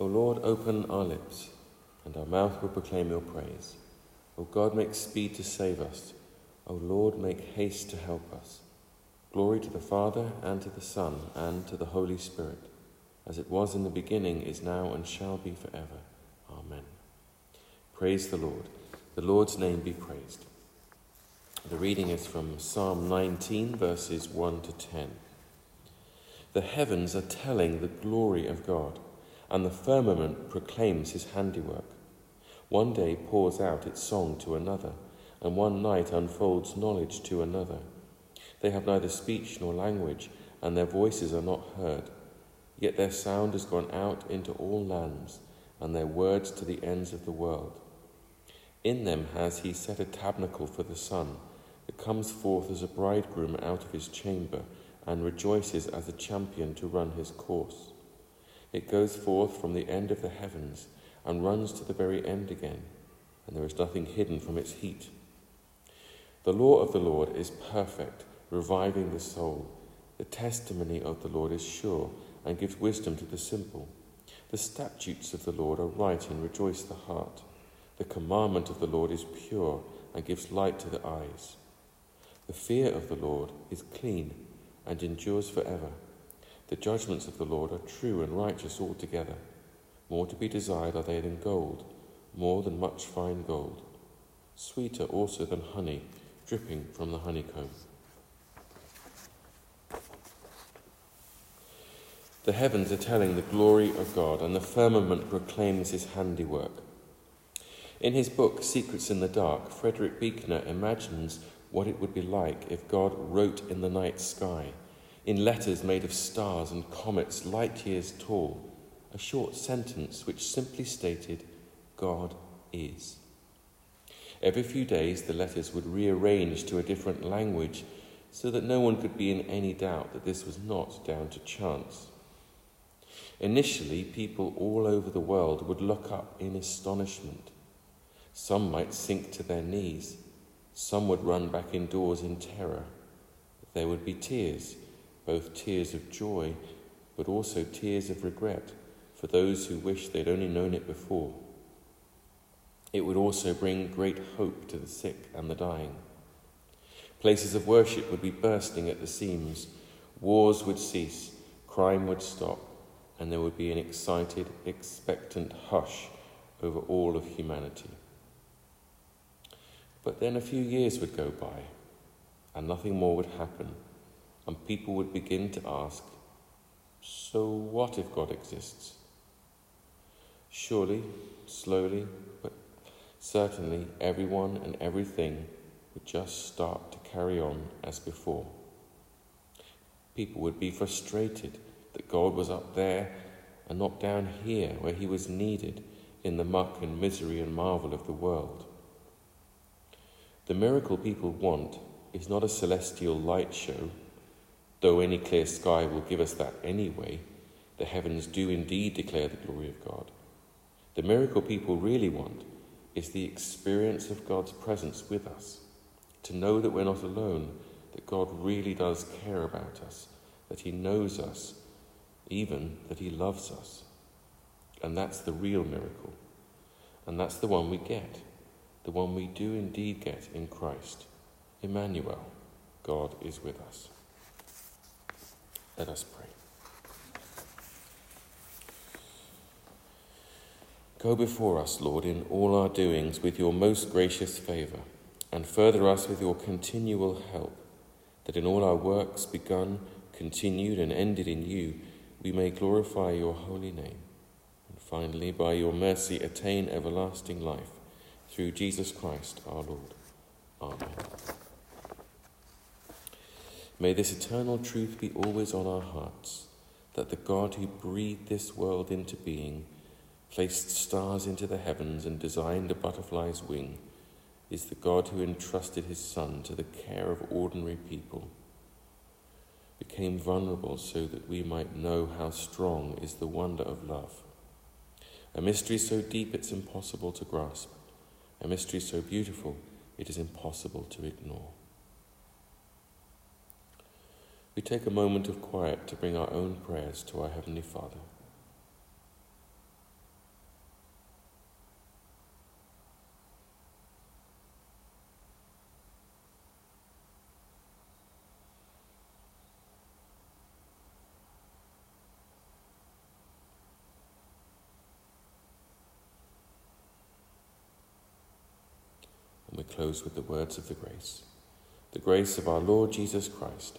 O Lord, open our lips, and our mouth will proclaim your praise. O God, make speed to save us. O Lord, make haste to help us. Glory to the Father, and to the Son, and to the Holy Spirit, as it was in the beginning, is now, and shall be forever. Amen. Praise the Lord. The Lord's name be praised. The reading is from Psalm 19, verses 1 to 10. The heavens are telling the glory of God, and the firmament proclaims his handiwork. One day pours out its song to another, and one night unfolds knowledge to another. They have neither speech nor language, and their voices are not heard. Yet their sound has gone out into all lands, and their words to the ends of the world. In them has he set a tabernacle for the sun, that comes forth as a bridegroom out of his chamber, and rejoices as a champion to run his course. It goes forth from the end of the heavens, and runs to the very end again, and there is nothing hidden from its heat. The law of the Lord is perfect reviving the soul. The testimony of the Lord is sure and gives wisdom to the simple. The statutes of the Lord are right and rejoice the heart. The commandment of the Lord is pure and gives light to the eyes. The fear of the Lord is clean and endures forever. The judgments of the Lord are true and righteous altogether. More to be desired are they than gold, more than much fine gold. Sweeter also than honey dripping from the honeycomb. The heavens are telling the glory of God, and the firmament proclaims his handiwork. In his book, Secrets in the Dark, Frederick Buechner imagines what it would be like if God wrote in the night sky, in letters made of stars and comets light years tall, a short sentence which simply stated, God is. Every few days, the letters would rearrange to a different language so that no one could be in any doubt that this was not down to chance. Initially, people all over the world would look up in astonishment. Some might sink to their knees. Some would run back indoors in terror. There would be tears, both tears of joy, but also tears of regret for those who wished they'd only known it before. It would also bring great hope to the sick and the dying. Places of worship would be bursting at the seams. Wars would cease. Crime would stop and there would be an excited, expectant hush over all of humanity. But then a few years would go by, and nothing more would happen, and people would begin to ask, So what if God exists? Surely, slowly, but certainly, everyone and everything would just start to carry on as before. People would be frustrated that God was up there and not down here where he was needed in the muck and misery and marvel of the world. The miracle people want is not a celestial light show, though any clear sky will give us that anyway. The heavens do indeed declare the glory of God. The miracle people really want is the experience of God's presence with us, to know that we're not alone, that God really does care about us, that He knows us, even that He loves us. And that's the real miracle. And that's the one we get, the one we do indeed get in Christ. Emmanuel, God is with us. Let us pray. Go before us, Lord, in all our doings with your most gracious favour, and further us with your continual help, that in all our works begun, continued, and ended in you, we may glorify your holy name, and finally, by your mercy, attain everlasting life through Jesus Christ our Lord. Amen. May this eternal truth be always on our hearts that the God who breathed this world into being, placed stars into the heavens, and designed a butterfly's wing, is the God who entrusted his Son to the care of ordinary people became vulnerable so that we might know how strong is the wonder of love. A mystery so deep it's impossible to grasp, a mystery so beautiful it is impossible to ignore we take a moment of quiet to bring our own prayers to our Heavenly Father. And we close with the words of the grace. The grace of our Lord Jesus Christ